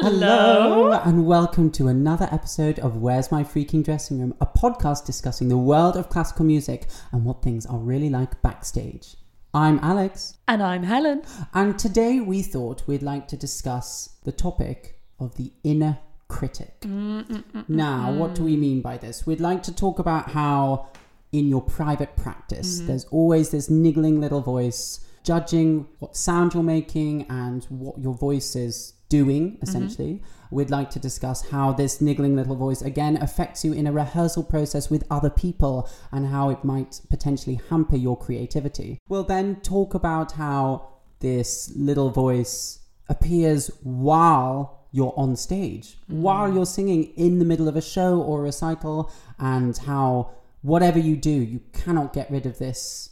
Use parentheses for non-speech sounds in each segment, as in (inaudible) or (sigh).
Hello. and welcome to another episode of Where's My Freaking Dressing Room, a podcast discussing the world of classical music and what things are really like backstage. I'm Alex, And I'm Helen. and today we thought we'd like to discuss the topic of the inner critic. Mm, mm, mm, now, what do we mean by this? We'd like to talk about how in your private practice, mm-hmm. there's always this niggling little voice judging what sound you're making and what your voice is doing, mm-hmm. essentially. We'd like to discuss how this niggling little voice again affects you in a rehearsal process with other people and how it might potentially hamper your creativity. We'll then talk about how this little voice appears while you're on stage, mm-hmm. while you're singing in the middle of a show or a recital, and how whatever you do, you cannot get rid of this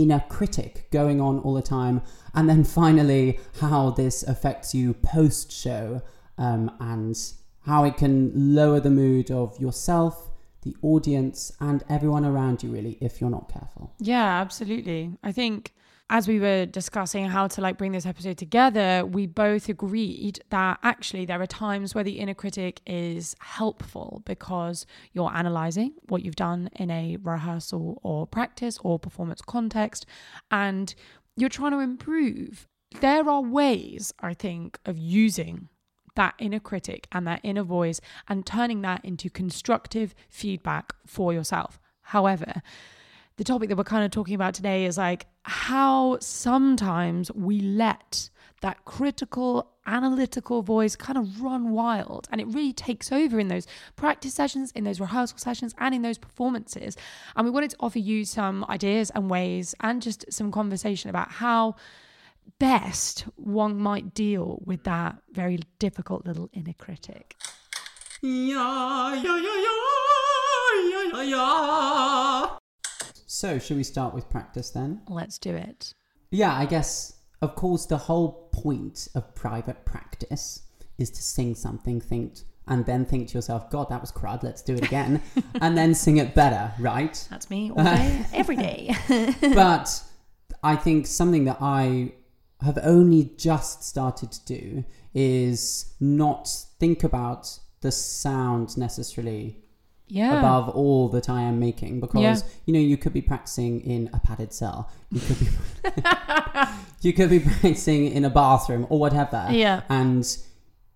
inner critic going on all the time. And then finally, how this affects you post show um, and how it can lower the mood of yourself, the audience, and everyone around you, really, if you're not careful. Yeah, absolutely. I think as we were discussing how to like bring this episode together, we both agreed that actually there are times where the inner critic is helpful because you're analyzing what you've done in a rehearsal or practice or performance context and you're trying to improve. There are ways, I think, of using that inner critic and that inner voice and turning that into constructive feedback for yourself. However, the topic that we're kind of talking about today is like how sometimes we let that critical, analytical voice kind of run wild and it really takes over in those practice sessions, in those rehearsal sessions, and in those performances. And we wanted to offer you some ideas and ways and just some conversation about how best one might deal with that very difficult little inner critic. Yeah, yeah, yeah, yeah, yeah, yeah. So, should we start with practice then? Let's do it. Yeah, I guess, of course, the whole point of private practice is to sing something, think, and then think to yourself, God, that was crud, let's do it again, (laughs) and then sing it better, right? That's me all day, (laughs) every day. (laughs) but I think something that I have only just started to do is not think about the sound necessarily Yeah. above all that I am making because Yeah. you know you could be practicing in a padded cell, you could be (laughs) you could be practicing in a bathroom or whatever, Yeah. and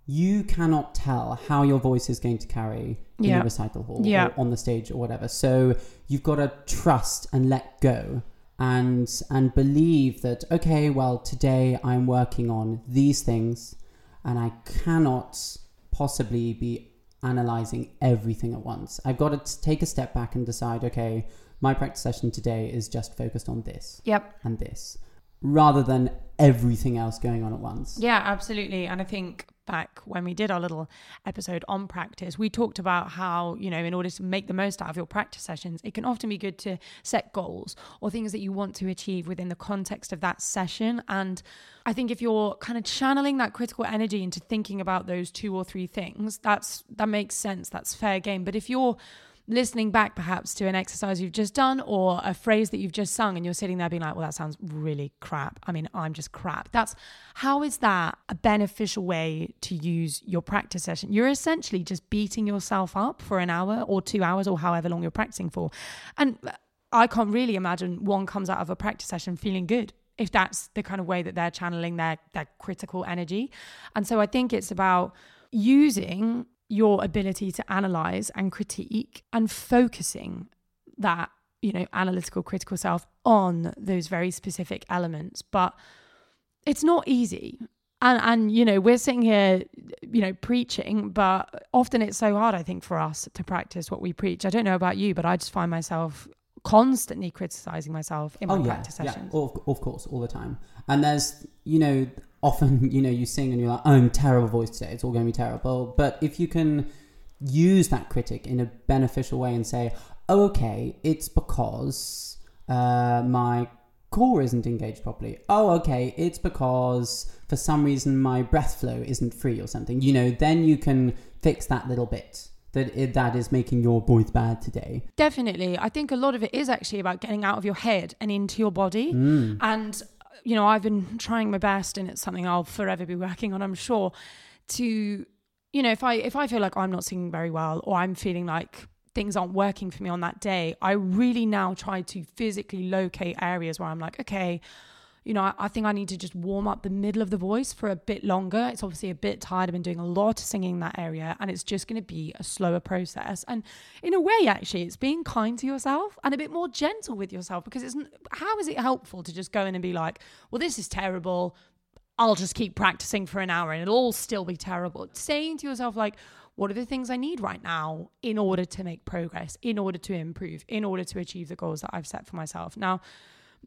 you cannot tell how your voice is going to carry in Yeah. a recital hall Yeah. or on the stage or whatever. So you've got to trust and let go and and believe that okay, well today I'm working on these things and I cannot possibly be analyzing everything at once. I've got to take a step back and decide okay, my practice session today is just focused on this Yep. and this rather than everything else going on at once. Yeah, absolutely. And I think back when we did our little episode on practice, we talked about how, you know, in order to make the most out of your practice sessions, it can often be good to set goals or things that you want to achieve within the context of that session. And I think if you're kind of channeling that critical energy into thinking about those two or three things, that's that makes sense. That's fair game. But if you're listening back perhaps to an exercise you've just done or a phrase that you've just sung and you're sitting there being like well that sounds really crap. I mean i'm just crap. That's how is that a beneficial way to use your practice session? You're essentially just beating yourself up for an hour or two hours or however long you're practicing for. And i can't really imagine one comes out of a practice session feeling good if that's the kind of way that they're channeling their their critical energy. And so i think it's about using your ability to analyze and critique and focusing that you know analytical critical self on those very specific elements. But it's not easy. And and you know we're sitting here you know preaching but often it's so hard i think for us to practice what we preach. I don't know about you but i just find myself constantly criticizing myself in my oh yeah, practice yeah, sessions. Of, of course, all the time. And there's, you know, often, (laughs) you know, you sing and you're like, I'm terrible voice today. It's all going to be terrible. But if you can use that critic in a beneficial way and say, oh, okay, it's because uh, my core isn't engaged properly. Oh, okay, it's because for some reason my breath flow isn't free or something. You know, then you can fix that little bit that it, that is making your voice bad today. Definitely. I think a lot of it is actually about getting out of your head and into your body. Mm. And, you know, I've been trying my best, and it's something I'll forever be working on, I'm sure, to you know if i if i feel like i'm not singing very well or i'm feeling like things aren't working for me on that day i really now try to physically locate areas where i'm like okay you know, I, think I need to just warm up the middle of the voice for a bit longer. It's obviously a bit tired. I've been doing a lot of singing in that area, and it's just going to be a slower process. And in a way, actually, it's being kind to yourself and a bit more gentle with yourself because it's how is it helpful to just go in and be like, well, this is terrible. I'll just keep practicing for an hour and it'll all still be terrible. Saying to yourself, like, what are the things I need right now in order to make progress, in order to improve, in order to achieve the goals that I've set for myself? Now,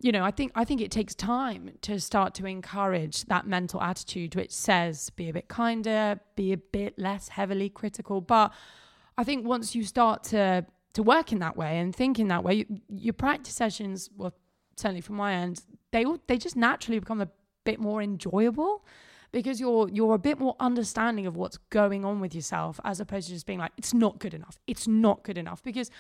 you know, I think I think it takes time to start to encourage that mental attitude which says be a bit kinder, be a bit less heavily critical. But I think once you start to to work in that way and think in that way, you, your practice sessions, well, certainly from my end, they all, they just naturally become a bit more enjoyable because you're you're a bit more understanding of what's going on with yourself as opposed to just being like it's not good enough. It's not good enough. Because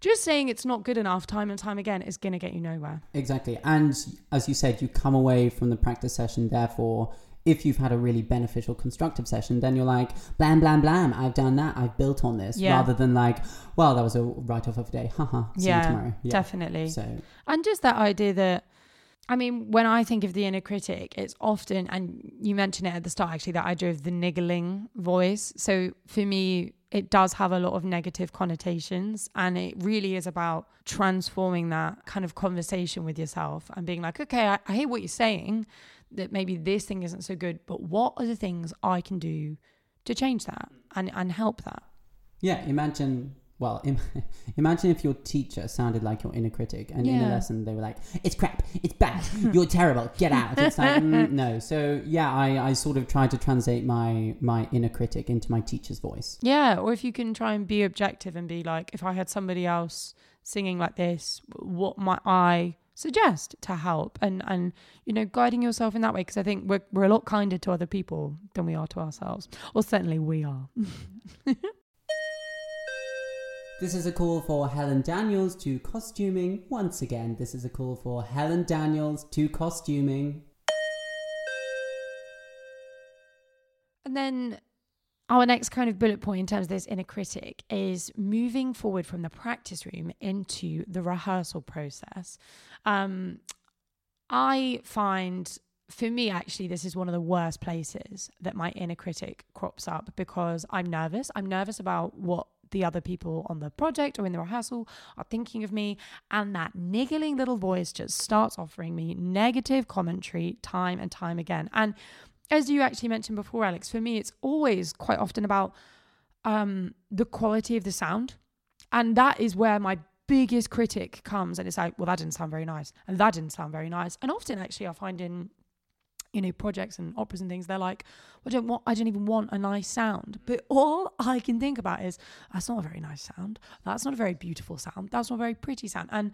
just saying it's not good enough time and time again is going to get you nowhere. Exactly. And as you said you come away from the practice session therefore if you've had a really beneficial constructive session then you're like blam blam blam. I've done that. I've built on this yeah. rather than like well that was a write off of a day. Haha see yeah, you tomorrow. Yeah. definitely. So and just that idea that I mean, when I think of the inner critic, it's often, and you mentioned it at the start actually, that idea of the niggling voice. So for me, it does have a lot of negative connotations. And it really is about transforming that kind of conversation with yourself and being like, okay, I, I hear what you're saying, that maybe this thing isn't so good, but what are the things I can do to change that and, and help that? Yeah, imagine well, Im- (laughs) imagine if your teacher sounded like your inner critic, and in a lesson they were like, "It's crap, it's bad, you're terrible, get out." It's like (laughs) mm, no. So yeah, I, I sort of tried to translate my my inner critic into my teacher's voice. Yeah, or if you can try and be objective and be like, if I had somebody else singing like this, what might I suggest to help? And and you know, guiding yourself in that way because I think we're we're a lot kinder to other people than we are to ourselves, or certainly we are. (laughs) This is a call for Helen Daniels to costuming. Once again, this is a call for Helen Daniels to costuming. And then our next kind of bullet point in terms of this inner critic is moving forward from the practice room into the rehearsal process. Um, I find for me, actually, this is one of the worst places that my inner critic crops up because I'm nervous. I'm nervous about what the other people on the project or in the rehearsal are thinking of me. And that niggling little voice just starts offering me negative commentary time and time again. And as you actually mentioned before, Alex, for me, it's always quite often about um, the quality of the sound. And that is where my biggest critic comes and it's like, well, that didn't sound very nice. And that didn't sound very nice. And often, actually, I find in you know projects and operas and things they're like I don't want I don't even want a nice sound. But all I can think about is that's not a very nice sound. That's not a very beautiful sound. That's not a very pretty sound. And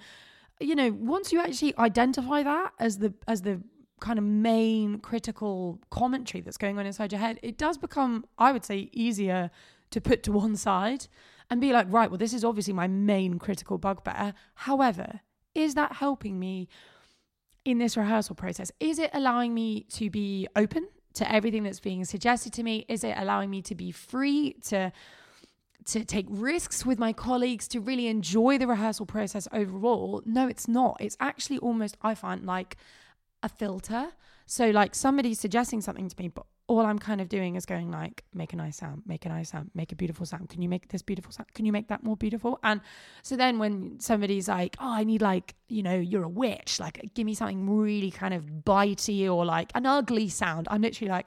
you know once you actually identify that as the as the kind of main critical commentary that's going on inside your head it does become I would say easier to put to one side and be like right well this is obviously my main critical bugbear. However is that helping me in this rehearsal process? Is it allowing me to be open to everything that's being suggested to me? Is it allowing me to be free to to take risks with my colleagues to really enjoy the rehearsal process overall? No, it's not. It's actually almost I find like a filter. So like somebody suggesting something to me, but all I'm kind of doing is going like, make a nice sound, make a nice sound, make a beautiful sound. Can you make this beautiful sound? Can you make that more beautiful? And so then when somebody's like, oh, I need like, you know, you're a witch, like give me something really kind of bitey or like an ugly sound. I'm literally like,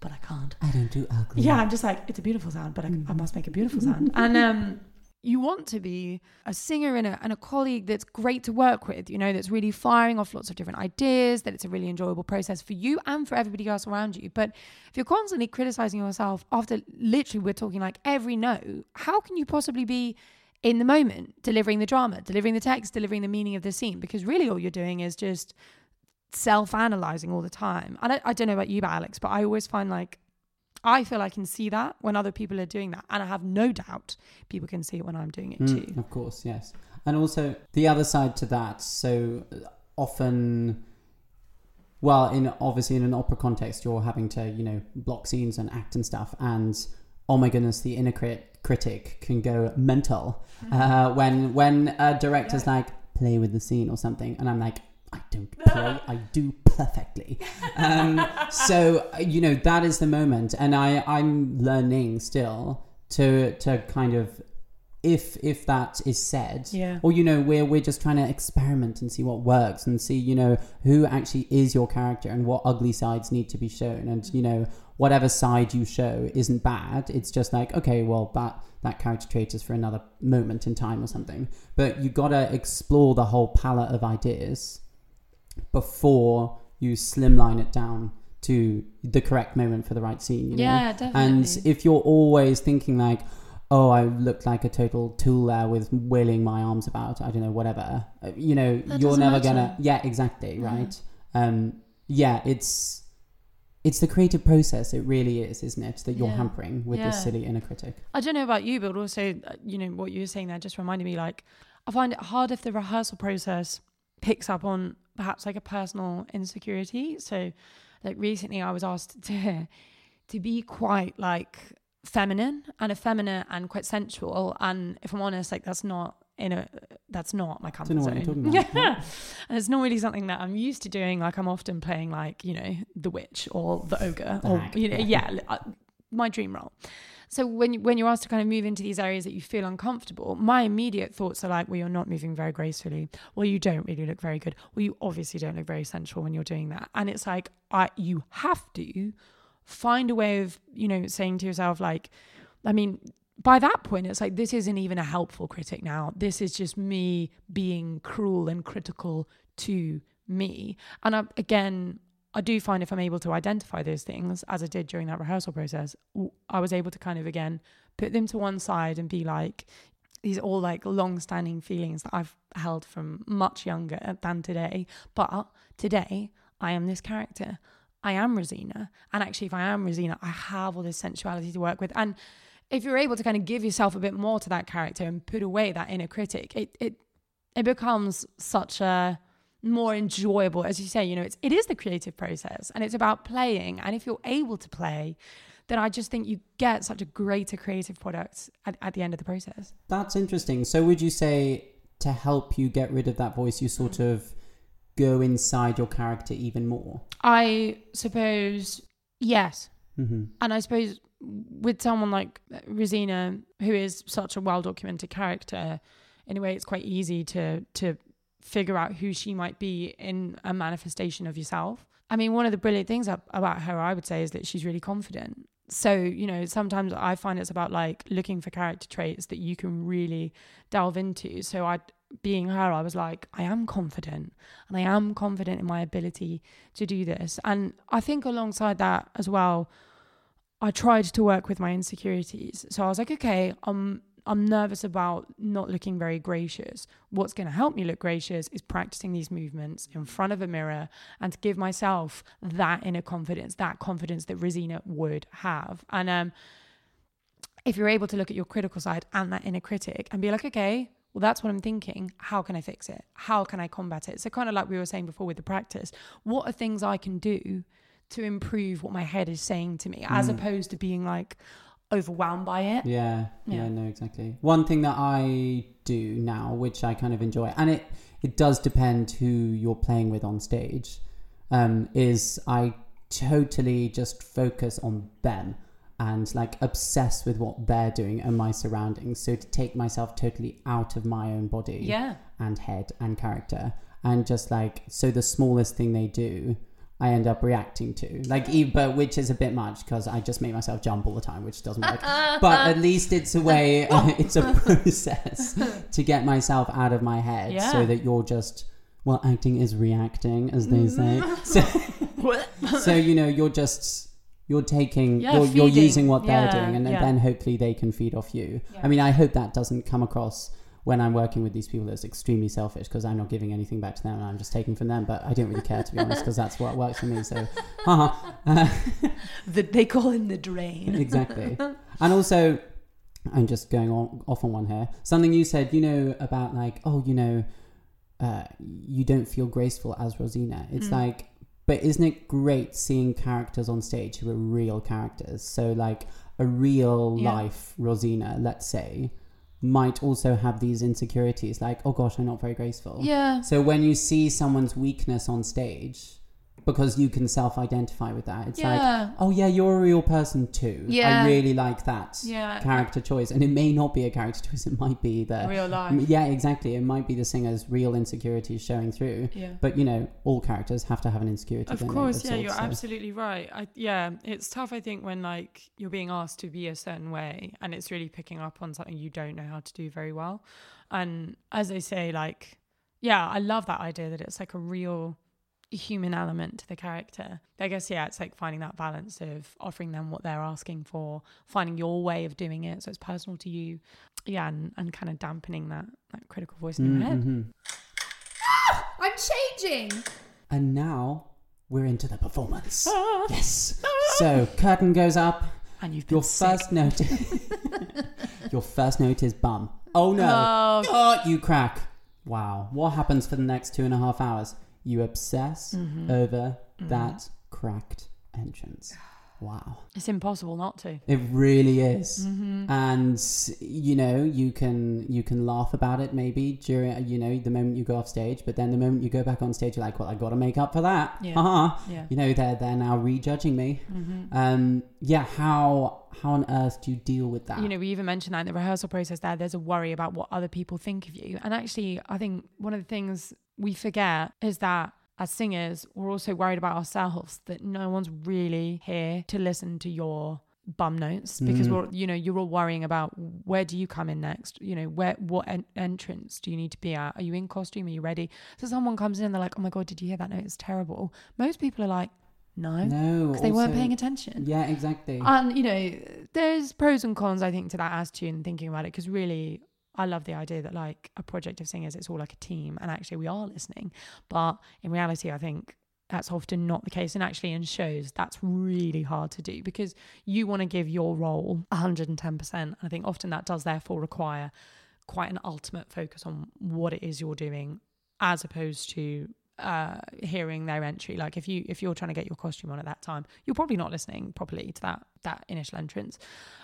but I can't. I don't do ugly. Yeah, I'm just like, it's a beautiful sound, but I, I must make a beautiful sound. and um you want to be a singer and a, and a colleague that's great to work with, you know, that's really firing off lots of different ideas, that it's a really enjoyable process for you and for everybody else around you. But if you're constantly criticizing yourself after literally we're talking like every no, how can you possibly be in the moment delivering the drama, delivering the text, delivering the meaning of the scene? Because really all you're doing is just self analyzing all the time. I I don't know about you, but Alex, but I always find like I feel I can see that when other people are doing that. And I have no doubt people can see it when I'm doing it mm, too. Of course, yes. And also the other side to that. So often well, in obviously in an opera context, you're having to you know block scenes and act and stuff, and oh my goodness, the inner crit- critic can go mental uh, when when a director's like play with the scene or something, and I'm like. I don't play. I do perfectly. Um, so you know that is the moment, and I I'm learning still to to kind of if if that is said Yeah. or you know we're we're just trying to experiment and see what works and see you know who actually is your character and what ugly sides need to be shown and you know whatever side you show isn't bad it's just like okay well that that character trait is for another moment in time or something but you got to explore the whole palette of ideas before you slimline it down to the correct moment for the right scene you know? Yeah, definitely. And if you're always thinking like, oh, I look like a total tool there with wailing my arms about, I don't know, whatever, uh, you know, That you're never matter. gonna. Yeah, exactly, Yeah. right. Um, yeah, it's it's the creative process. It really is, isn't it? That you're Yeah. hampering with this silly inner critic. I don't know about you, but also, uh, you know, what you were saying there just reminded me like, I find it hard if the rehearsal process picks up on perhaps like a personal insecurity. So, like recently, I was asked (laughs) to to be quite like feminine and effeminate and quite sensual. And if I'm honest, like that's not in a that's not my comfort Don't know what you're zone. Yeah, and (laughs) it's not really something that I'm used to doing. Like I'm often playing like you know the witch or the ogre or you know yeah. yeah, uh, my dream role. So when when you're asked to kind of move into these areas that you feel uncomfortable, my immediate thoughts are like, well, you're not moving very gracefully. Well, you don't really look very good. Well, you obviously don't look very sensual when you're doing that. And it's like, I you have to find a way of you know saying to yourself like, I mean. By that point, it's like this isn't even a helpful critic now. This is just me being cruel and critical to me. And I, again, I do find if I'm able to identify those things, as I did during that rehearsal process, I was able to kind of again put them to one side and be like, these are all like long standing feelings that I've held from much younger than today. But today, I am this character. I am Rosina. And actually, if I am Rosina, I have all this sensuality to work with. And if you're able to kind of give yourself a bit more to that character and put away that inner critic, it it it becomes such a more enjoyable. As you say you know it's it is the creative process and it's about playing. And if you're able to play then i just think you get such a greater creative product at, at the end of the process. That's interesting. So would you say to help you get rid of that voice, you sort of go inside your character even more? i suppose yes. Hmm and i suppose with someone like rosina who is such a well documented character in a way it's quite easy to to figure out who she might be in a manifestation of yourself. I mean one of the brilliant things about her i would say is that she's really confident. So you know sometimes i find it's about like looking for character traits that you can really delve into. So i being her i was like i am confident and i am confident in my ability to do this. And i think alongside that as well I tried to work with my insecurities. So I was like, okay, I'm I'm nervous about not looking very gracious. What's going to help me look gracious is practicing these movements in front of a mirror and to give myself that inner confidence, that confidence that Rosina would have. And um, if you're able to look at your critical side and that inner critic and be like, okay, well, that's what I'm thinking. How can I fix it? How can I combat it? So, kind of like we were saying before with the practice, what are things I can do to improve what my head is saying to me as Mm. opposed to being like overwhelmed by it? Yeah, yeah, Yeah. no, exactly. One thing that I do now, which I kind of enjoy, and it it does depend who you're playing with on stage, um, is I totally just focus on them and like obsess with what they're doing and my surroundings. So to take myself totally out of my own body Yeah. and head and character, and just like so the smallest thing they do. I end up reacting to. Like, but which is a bit much because I just make myself jump all the time, which doesn't work. (laughs) But at least it's a way (laughs) (laughs) it's a process to get myself out of my head Yeah. so that you're just well acting is reacting as they say. Mm-hmm. So, so you know you're just you're taking Yeah, you're, you're using what they're doing and yeah. then hopefully they can feed off you. Yeah. i mean i hope that doesn't come across when i'm working with these people it's extremely selfish because i'm not giving anything back to them and i'm just taking from them but i don't really care to be honest because that's what works for me so (laughs) haha. Uh, The, they call him the drain. (laughs) exactly. (laughs) And also, I'm just going on off on one here. Something you said, you know, about like, oh, you know, uh, you don't feel graceful as Rosina. It's Mm. like But isn't it great seeing characters on stage who are real characters? So, like a real Yeah. life Rosina, let's say, might also have these insecurities like, oh gosh, I'm not very graceful. Yeah. So, when you see someone's weakness on stage, because you can self identify with that, it's like, oh yeah, you're a real person too. Yeah. I really like that Yeah. character choice. And it may not be a character (laughs) choice, it might be the. Real life. Yeah, exactly. It might be the singer's real insecurities showing through. Yeah. But you know, all characters have to have an insecurity. Of they, course, yeah, sorts, you're so- absolutely right. I, yeah, it's tough. I think when like you're being asked to be a certain way, and it's really picking up on something you don't know how to do very well. And as I say, like, yeah, I love that idea that it's like a real human element to the character. I guess yeah, it's like finding that balance of offering them what they're asking for, finding your way of doing it so it's personal to you. Yeah, and, and kind of dampening that that critical voice in your head. Mhm. (gasps) I'm changing. And now we're into the performance. Ah. Yes. So curtain goes up. And you've been Your sick. first note. (laughs) your first note is bum. Oh no! Oh. Oh, you crack. Wow. What happens for the next two and a half hours? You obsess Mm-hmm. over that cracked entrance. (sighs) Wow. It's impossible not to. It really is. Mm-hmm. And you know, you can you can laugh about it maybe during you know the moment you go off stage, but then the moment you go back on stage, you're like, well, I got to make up for that. Yeah. (laughs) Haha. Yeah. You know, they're they're now rejudging me. Mm-hmm. Um, yeah. How how on earth do you deal with that? you know, we even mentioned that in the rehearsal process there, there's a worry about what other people think of you. And actually, I think one of the things we forget is that as singers, we're also worried about ourselves, that no one's really here to listen to your bum notes because Mm. we're you know you're all worrying about where do you come in next? You know where what en- entrance do you need to be at? Are you in costume? Are you ready? So someone comes in and they're like oh my god did you hear that note? It's terrible. Most people are like no. No, because they weren't paying attention. Yeah, exactly. and you know, there's pros and cons, I think, to that attitude and thinking about it. Because really, I love the idea that like a project of singers, it's all like a team, and actually we are listening. But in reality, I think that's often not the case. And actually, in shows, that's really hard to do because you want to give your role 110%. And I think often that does therefore require quite an ultimate focus on what it is you're doing, as opposed to uh hearing their entry like if you if you're trying to get your costume on at that time you're probably not listening properly to that that initial entrance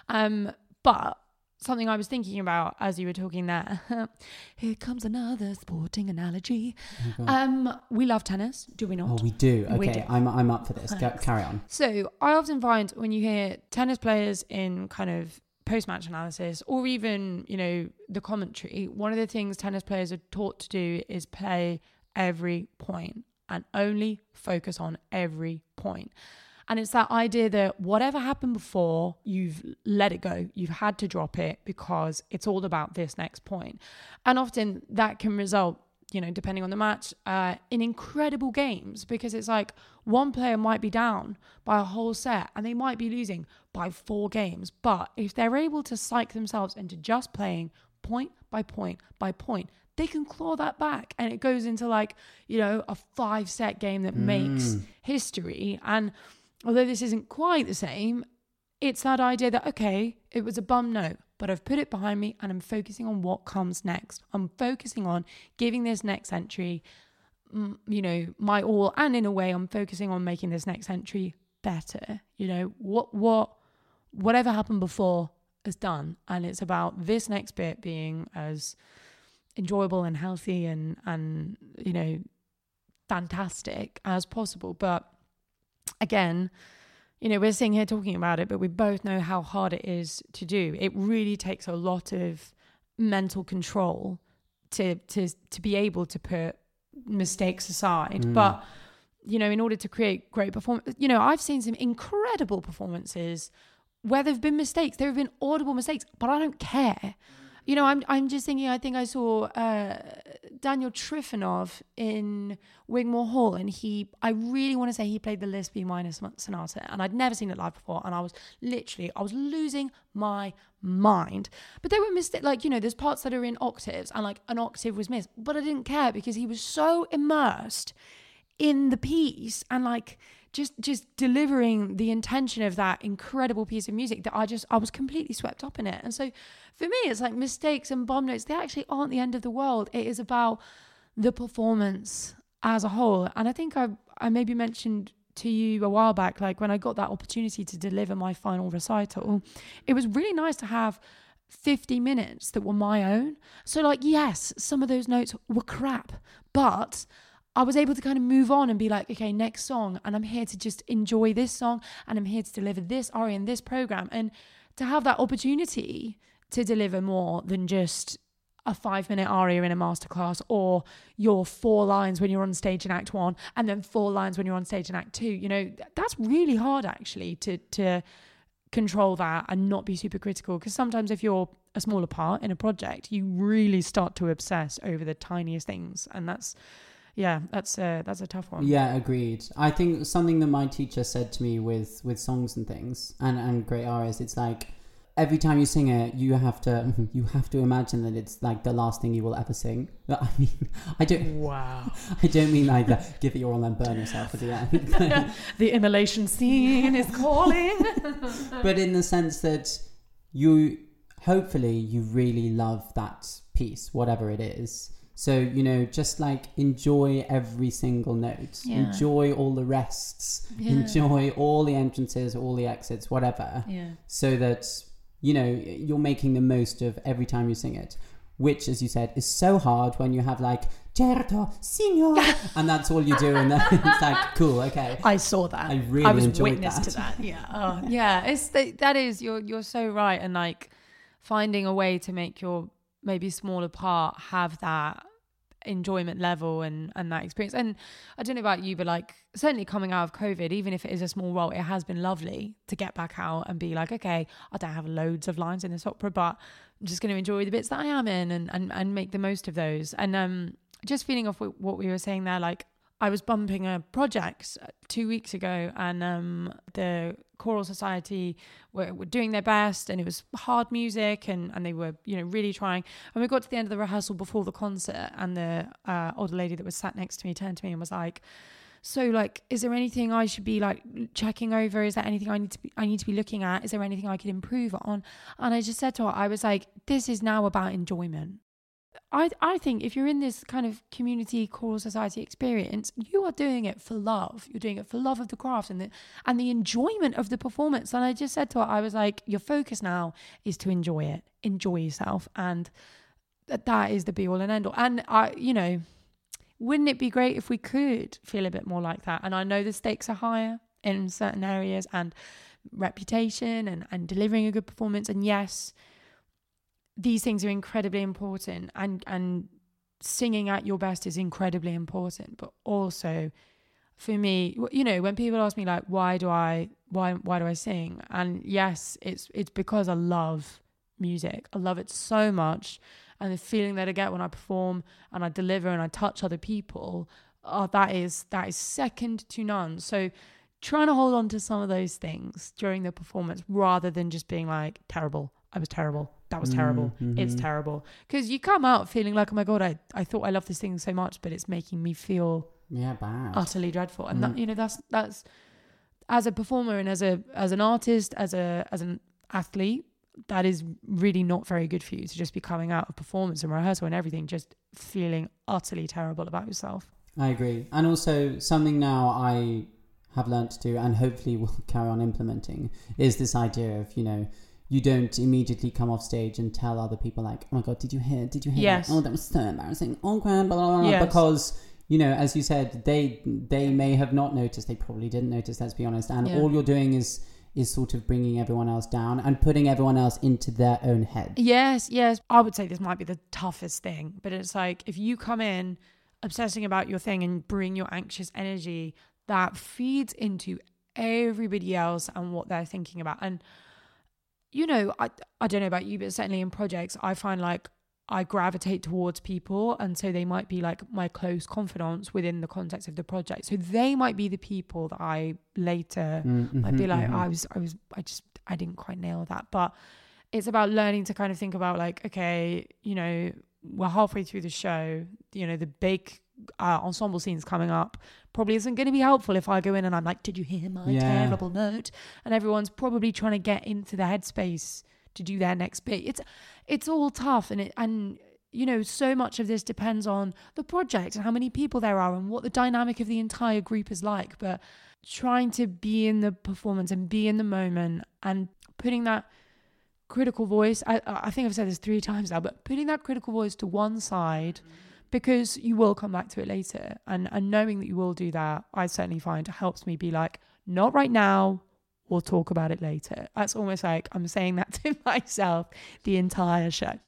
um but something i was thinking about as you were talking there (laughs) here comes another sporting analogy Oh, um we love tennis do we not oh, we do. Okay, we do. I'm I'm up for this. Go, carry on. So I often find when you hear tennis players in kind of post match analysis or even, you know, the commentary, one of the things tennis players are taught to do is play every point and only focus on every point. And it's that idea that whatever happened before, you've let it go. You've had to drop it because it's all about this next point. And often that can result, you know, depending on the match, uh, in incredible games because it's like one player might be down by a whole set and they might be losing by four games. But if they're able to psych themselves into just playing point by point by point, they can claw that back and it goes into like, you know, a five set game that makes history. And although this isn't quite the same, it's that idea that, okay, it was a bum note, but I've put it behind me and I'm focusing on what comes next. I'm focusing on giving this next entry, mm, you know, my all. And in a way, I'm focusing on making this next entry better. You know, what, what, whatever happened before is done. And it's about this next bit being as enjoyable and healthy and, and, you know, fantastic as possible. But again, you know, we're sitting here talking about it, but we both know how hard it is to do. It really takes a lot of mental control to to to be able to put mistakes aside. Mm. But you know, in order to create great performance, you know, I've seen some incredible performances where there've been mistakes. There have been audible mistakes, but I don't care. You know, I'm I'm just thinking. I think I saw uh, Daniel Trifonov in Wigmore Hall, and he. I really want to say he played the Liszt B minor sonata, and I'd never seen it live before, and I was literally I was losing my mind. But there were mistakes, like you know, there's parts that are in octaves, and like an octave was missed, but I didn't care because he was so immersed in the piece and like just just delivering the intention of that incredible piece of music that I just I was completely swept up in it. And so for me it's like mistakes and bomb notes they actually aren't the end of the world. It is about the performance as a whole. And I think I I maybe mentioned to you a while back, like when I got that opportunity to deliver my final recital, it was really nice to have 50 minutes that were my own. So, like, yes, some of those notes were crap, but I was able to kind of move on and be like, okay, next song. And I'm here to just enjoy this song and I'm here to deliver this aria in this program. And to have that opportunity to deliver more than just a five minute aria in a masterclass or your four lines when you're on stage in act one and then four lines when you're on stage in act two you know that's really hard actually to to control that and not be super critical because sometimes if you're a smaller part in a project you really start to obsess over the tiniest things and that's yeah that's a that's a tough one Yeah, agreed. I think something that my teacher said to me with with songs and things and and great arias, it's like every time you sing it, you have to (laughs) you have to imagine that it's like the last thing you will ever sing. (laughs) I mean, I don't wow (laughs) I don't mean like that. Give it your all and burn yourself the end. the immolation scene is calling but in the sense that you hopefully you really love that piece, whatever it is. So you know, just like enjoy every single note, Yeah. enjoy all the rests, Yeah. enjoy all the entrances, all the exits, whatever. yeah So that you know you're making the most of every time you sing it. Which, as you said, is so hard when you have like certo, signor, (laughs) and that's all you do, and then (laughs) it's like cool, okay. I saw that. I really I was enjoyed witness that. to that. Yeah. (laughs) Oh, yeah. It's the, that is you're you're so right, and like finding a way to make your maybe smaller part have that enjoyment level and and that experience. And I don't know about you, but like certainly coming out of COVID, even if it is a small role, it has been lovely to get back out and be like, okay, I don't have loads of lines in this opera, but I'm just going to enjoy the bits that I am in and and and make the most of those. And um, just feeling off what we were saying there, like I was bumping a project two weeks ago, and um, the choral society were, were doing their best, and it was hard music, and, and they were you know really trying. And we got to the end of the rehearsal before the concert, and the uh, older lady that was sat next to me turned to me and was like, "So like, is there anything I should be like checking over? Is there anything I need to be I need to be looking at? Is there anything I could improve on?" And I just said to her, I was like, "This is now about enjoyment." I I think if you're in this kind of community choral society experience, you are doing it for love. You're doing it for love of the craft and the and the enjoyment of the performance. And I just said to her, I was like, your focus now is to enjoy it, enjoy yourself, and that that is the be all and end all. And I, you know, wouldn't it be great if we could feel a bit more like that? And I know the stakes are higher in certain areas and reputation and and delivering a good performance. And yes, these things are incredibly important and and singing at your best is incredibly important. But also for me you know when people ask me like why do i why why do i sing? And yes it's it's because i love music. I love it so much. And the feeling that i get when i perform and i deliver and i touch other people oh, that is that is second to none. So trying to hold on to some of those things during the performance rather than just being like terrible i was terrible that was terrible it's Mhm. terrible because you come out feeling like oh my god I, I thought i loved this thing so much but it's making me feel Yeah, bad. utterly dreadful and that Mm. you know that's that's as a performer and as a as an artist as a as an athlete that is really not very good for you to just be coming out of performance and rehearsal and everything just feeling utterly terrible about yourself I agree. And also, something now I have learned to do and hopefully will (laughs) carry on implementing is this idea of, you know, you don't immediately come off stage and tell other people, like, oh my God, did you hear? Did you hear? Yes. That? Oh, that was so embarrassing. Oh, grand, blah, blah, blah. Yes. Because, you know, as you said, they they may have not noticed. They probably didn't notice, let's be honest. And Yeah. all you're doing is is sort of bringing everyone else down and putting everyone else into their own head. Yes, yes. I would say this might be the toughest thing, but it's like if you come in obsessing about your thing and bring your anxious energy, that feeds into everybody else and what they're thinking about. And you know, I I don't know about you, but certainly in projects, I find like I gravitate towards people, and so they might be like my close confidants within the context of the project. So they might be the people that I later Mm, I'd be mhm, like, mhm. I was, I was, I just, I didn't quite nail that. But it's about learning to kind of think about like, okay, you know, we're halfway through the show. You know, the big uh, ensemble scenes coming up probably isn't going to be helpful if I go in and I'm like, did you hear my Yeah. terrible note? And everyone's probably trying to get into the headspace to do their next bit. It's, it's all tough, and it, and you know, so much of this depends on the project and how many people there are and what the dynamic of the entire group is like. But trying to be in the performance and be in the moment and putting that critical voice, I, I think I've said this three (laughs) times now, but putting that critical voice to one side because you will come back to it later. And, and knowing that you will do that, I certainly find it helps me be like, not right now. We'll talk about it later. That's almost like I'm saying that (laughs) to myself the entire show.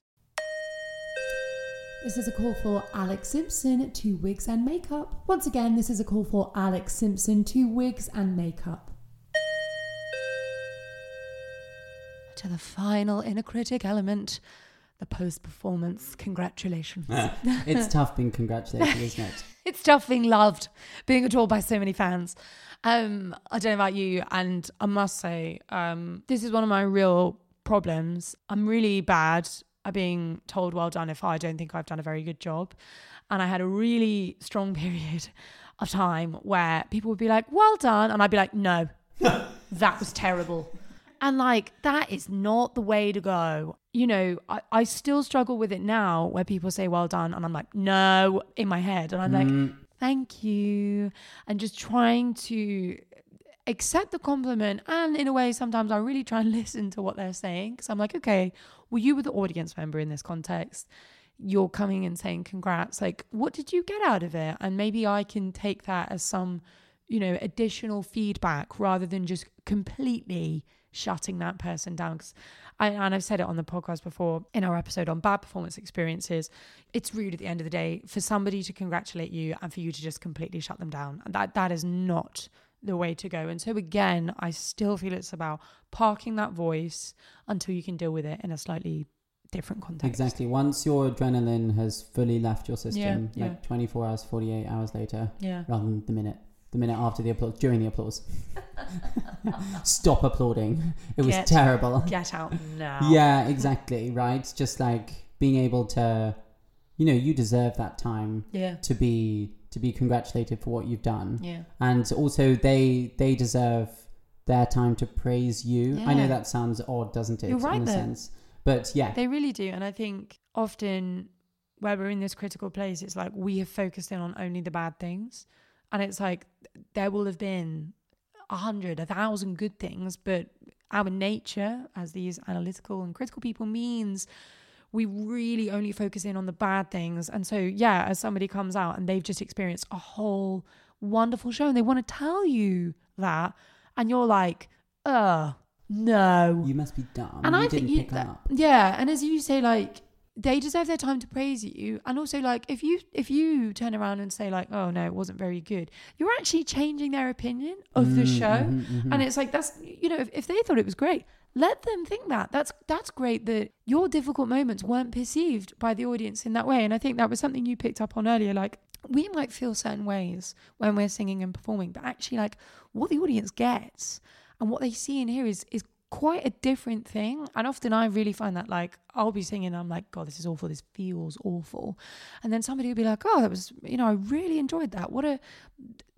This is a call for Alex Simpson to wigs and makeup. Once again, this is a call for Alex Simpson to wigs and makeup. To the final inner critic element, the post performance. Congratulations. it's (laughs) tough being congratulated, isn't it? (laughs) it's tough being loved, being adored by so many fans. Um, I don't know about you, and I must say, um, this is one of my real problems. I'm really bad at being told well done if I don't think I've done a very good job. And I had a really strong (laughs) period of time where people would be like, well done. And I'd be like, no, that was terrible. And like, that is not the way to go. You know, I, I still struggle with it now where people say well done. And I'm like, no, in my head. And I'm like, Mm, thank you. And just trying to accept the compliment. And in a way, sometimes I really try and (laughs) listen to what they're saying. Because I'm like, okay, well, you were the audience member in this context. You're coming and saying congrats. Like, what did you get out of it? And maybe I can take that as some, you know, additional feedback rather than just completely shutting that person down. Because I, and I've said it on the podcast before in our episode on bad performance experiences. It's rude at the end of the day for somebody to congratulate you and for you to just completely shut them down. And that that is not the way to go. And so again, I still feel it's about parking that voice until you can deal with it in a slightly different context. Exactly. Once your adrenaline has fully left your system, Yeah, like yeah. 24 hours, 48 hours later, Yeah. rather than the minute, the minute after the applause, during the applause. (laughs) Stop applauding. It was Get terrible. Get out now. Yeah, exactly. Right. Just like being able to, you know, you deserve that time Yeah. to be to be congratulated for what you've done, Yeah. and also they they deserve their time to praise you. Yeah. I know that sounds odd, doesn't it? You're right in a there. sense, but yeah, They really do. And I think often where we're in this critical place, it's like we have focused in on only the bad things. And it's like there will have been a hundred, a thousand good things, but our nature as these analytical and critical people means we really only focus in on the bad things. And so, yeah, as somebody comes out and they've just experienced a whole wonderful show and they want to tell you that, and you're like, uh, no. you must be dumb. And you I didn't think you, that- up. yeah, and as you say, like they deserve their time to praise you, and also like if you if you turn around and say like, oh no, it wasn't very good, you're actually changing their opinion of the Mm, show, mhm, mhm. and it's like that's you know if, if they thought it was great, let them think that. That's that's great that your difficult moments weren't perceived by the audience in that way, and I think that was something you picked up on earlier, like. We might feel certain ways when we're singing and performing, but actually, like what the audience gets and what they see and hear is is quite a different thing. And often I really find that like I'll be singing, I'm like, God, this is awful. This feels awful. And then somebody will be like, Oh, that was, you know, I really enjoyed that. What a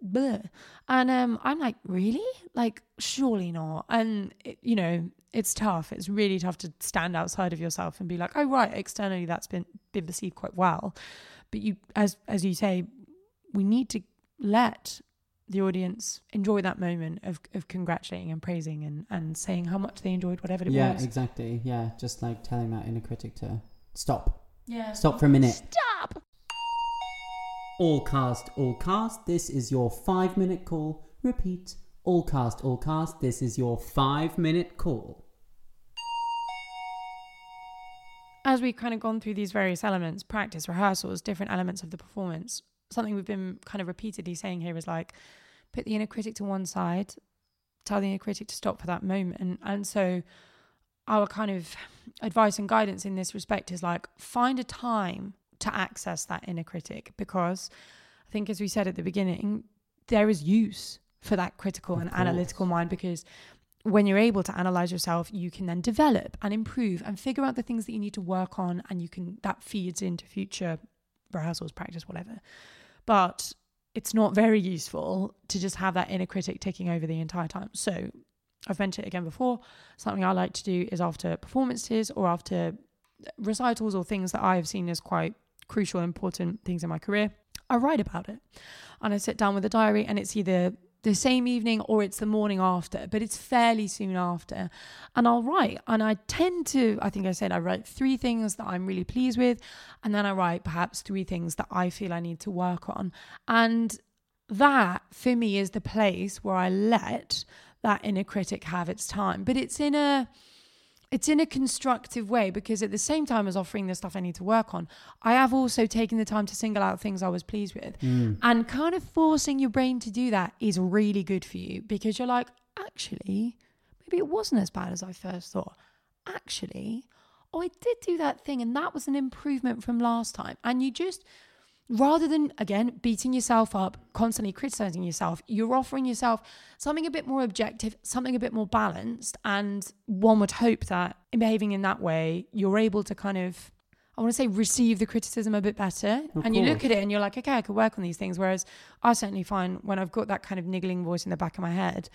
bleh. And um, I'm like, really? Like, surely not. And it, you know, it's tough. It's really tough to stand outside of yourself and be like, oh right, externally that's been been perceived quite well. But you, as as you say, we need to let the audience enjoy that moment of, of congratulating and praising and, and saying how much they enjoyed whatever it Yeah, was. Yeah, exactly. Yeah, just like telling that inner critic to stop. Yeah. Stop for a minute. Stop. All cast, all cast. This is your five minute call. Repeat. All cast, all cast. This is your five minute call. As we've kind of gone through these various elements, practice, rehearsals, different elements of the performance, something we've been kind of repeatedly saying here is like put the inner critic to one side, tell the inner critic to stop for that moment. And, and so our kind of advice and guidance in this respect is like find a time to access that inner critic because I think as we said at the beginning, there is use for that critical Of and course. analytical mind because when you're able to analyze yourself, you can then develop and improve and figure out the things that you need to work on and you can that feeds into future rehearsals, practice, whatever. But it's not very useful to just have that inner critic taking over the entire time. So I've mentioned it again before. Something I like to do is after performances or after recitals or things that I've seen as quite crucial, important things in my career, I write about it. And I sit down with a diary, and it's either the same evening or it's the morning after, but it's fairly soon after. And I'll write. And I tend to, I think I said, I write three things that I'm really pleased with. And then I write perhaps three things that I feel I need to work on. And that for me is the place where I let that inner critic have its time. But it's in a it's in a constructive way because at the same time as offering the stuff I need to work on, I have also taken the time to single out things I was pleased with. Mm. And kind of forcing your brain to do that is really good for you because you're like, actually, maybe it wasn't as bad as I first thought. Actually, oh, I did do that thing and that was an improvement from last time. And you just rather than again beating yourself up constantly criticizing yourself you're offering yourself something a bit more objective something a bit more balanced and one would hope that in behaving in that way you're able to kind of I want to say receive the criticism a bit better. Of and you look at it and you're like, okay, I could work on these things. Whereas I certainly find when I've got that kind of niggling voice in the back of my head,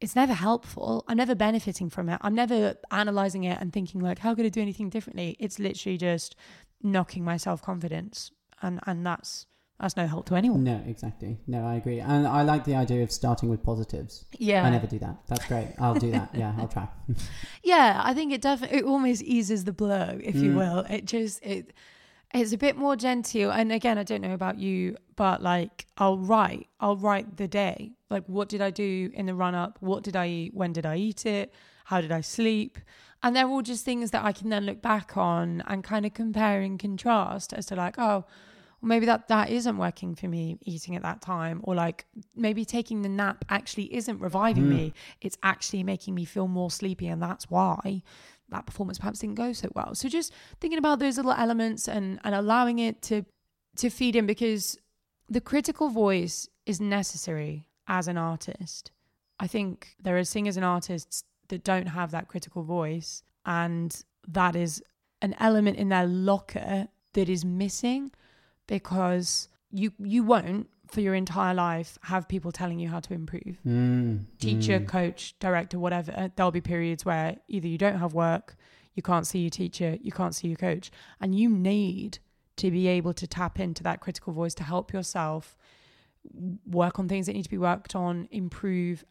it's never helpful. I'm never benefiting from it. I'm never analyzing it and thinking like, how could I do anything differently? It's literally just knocking my self confidence, and and that's that's no help to anyone. No, exactly. No, I agree. And I like the idea of starting with positives. Yeah, I never do that. That's great. I'll do that. Yeah, I'll try. (laughs) yeah. I think it definitely it almost eases the blow, if you Mm. will. It just it it's a bit more genteel. And again, I don't know about you, but like I'll write, I'll write the day. Like, what did I do in the run up? What did I eat? When did I eat it? How did I sleep? And they're all just things that I can then look back on and kind of compare and contrast as to like, oh, well, maybe that that isn't working for me eating at that time, or like maybe taking the nap actually isn't reviving Mm. me. It's actually making me feel more sleepy, and that's why that performance perhaps didn't go so well. So just thinking about those little elements and and allowing it to to feed in because the critical voice is necessary as an artist. I think there are singers and artists that don't have that critical voice and that is an element in their locker that is missing because you you won't for your entire life have people telling you how to improve Mm, teacher, mm. coach, director, whatever, there'll be periods where either you don't have work, you can't see your teacher, you can't see your coach, and you need to be able to tap into that critical voice to help yourself work on things that need to be worked on, improve,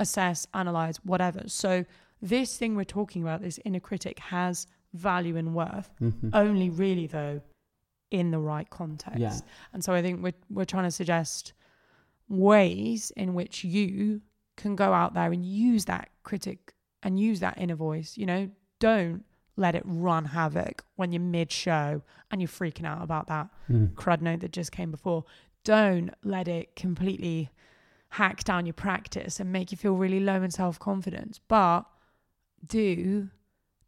assess, analyze, whatever. So, this thing we're talking about, this inner critic, has value and worth, Mhm. only really though in the right context. Yeah. And so I think we're we're trying to suggest ways in which you can go out there and use that critic and use that inner voice. You know, don't let it run havoc when you're mid show and you're freaking out about that Mm. crud note that just came before. Don't let it completely hack down your practice and make you feel really low in self confidence. But do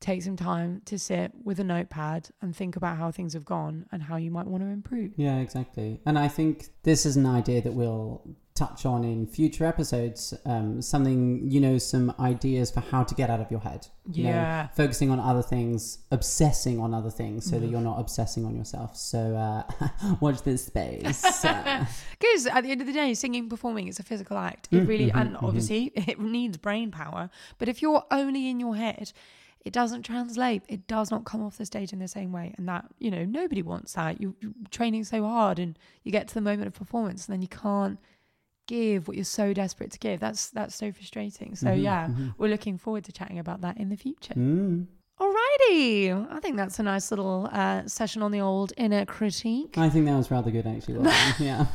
take some time to sit with a notepad and think about how things have gone and how you might want to improve. Yeah, exactly. And I think this is an idea that we'll touch on in future episodes. Um, something, you know, some ideas for how to get out of your head. You know, Yeah. focusing on other things, obsessing on other things so that Mm. you're not obsessing on yourself. So uh, (laughs) watch this space. (laughs) Because at the end of the day, singing, performing, it's a physical act. It Mm, really, mhm, and mhm. obviously, (laughs) it needs brain power. But if you're only in your head, it doesn't translate. It does not come off the stage in the same way. And that, you know, nobody wants that. You, you're training so hard and you get to the moment of performance and then you can't give what you're so desperate to give. That's that's so frustrating. So mhm, yeah, mhm. we're looking forward to chatting about that in the future. Mm. Alrighty. I think that's a nice little uh, session on the old inner critique. I think that was rather good, actually. (laughs) Yeah.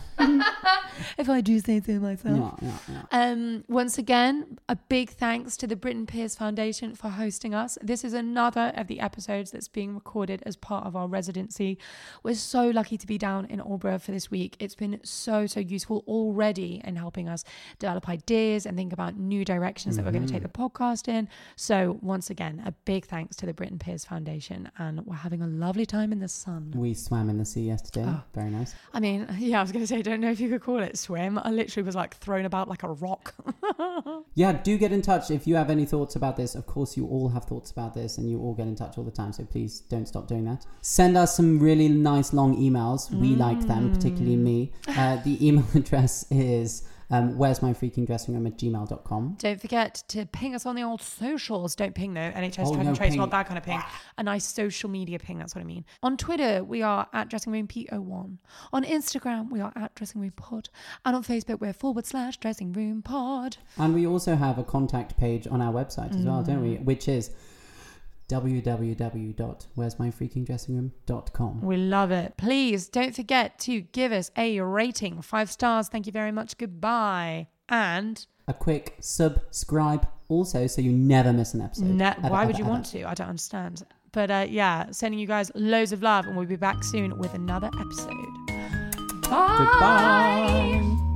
If I do say so myself. yeah, yeah, yeah. Um, once again, a big thanks to the Britten Pears Foundation for hosting us. This is another of the episodes that's being recorded as part of our residency. We're so lucky to be down in Aldeburgh for this week. It's been so, so useful already in helping us develop ideas and think about new directions that we're going to take the podcast in. So, once again, a big thanks to the Britten Pears Foundation. And we're having a lovely time in the sun. We swam in the sea yesterday. Oh. Very nice. I mean, (laughs) yeah, I was going to say, don't know if you could call it swim. I literally was like thrown about like a rock. (laughs) Yeah, do get in touch if you have any thoughts about this. Of course, you all have thoughts about this and you all get in touch all the time. So please don't stop doing that. Send us some really nice long emails. We like them, particularly me. Uh, the email (laughs) address is Um, where's my freaking dressing room at gmail.com. Don't forget to ping us on the old socials. Don't ping though. NHS Oh, track no, and trace, ping. not that kind of ping. A nice social media ping. That's what I mean. On Twitter, we are at dressing room po1. On Instagram, we are at dressing room pod. And on Facebook, we're forward slash dressing room pod. And we also have a contact page on our website as well, don't we? Mm. Which is www.where'smyfreakingdressingroom.com. We love it. Please don't forget to give us a rating. Five stars. Thank you very much. Goodbye. And A quick subscribe also so you never miss an episode. ne- Ever, why would ever, you ever. want to? I don't understand. But uh, yeah, sending you guys loads of love, and we'll be back soon with another episode. Bye. Goodbye.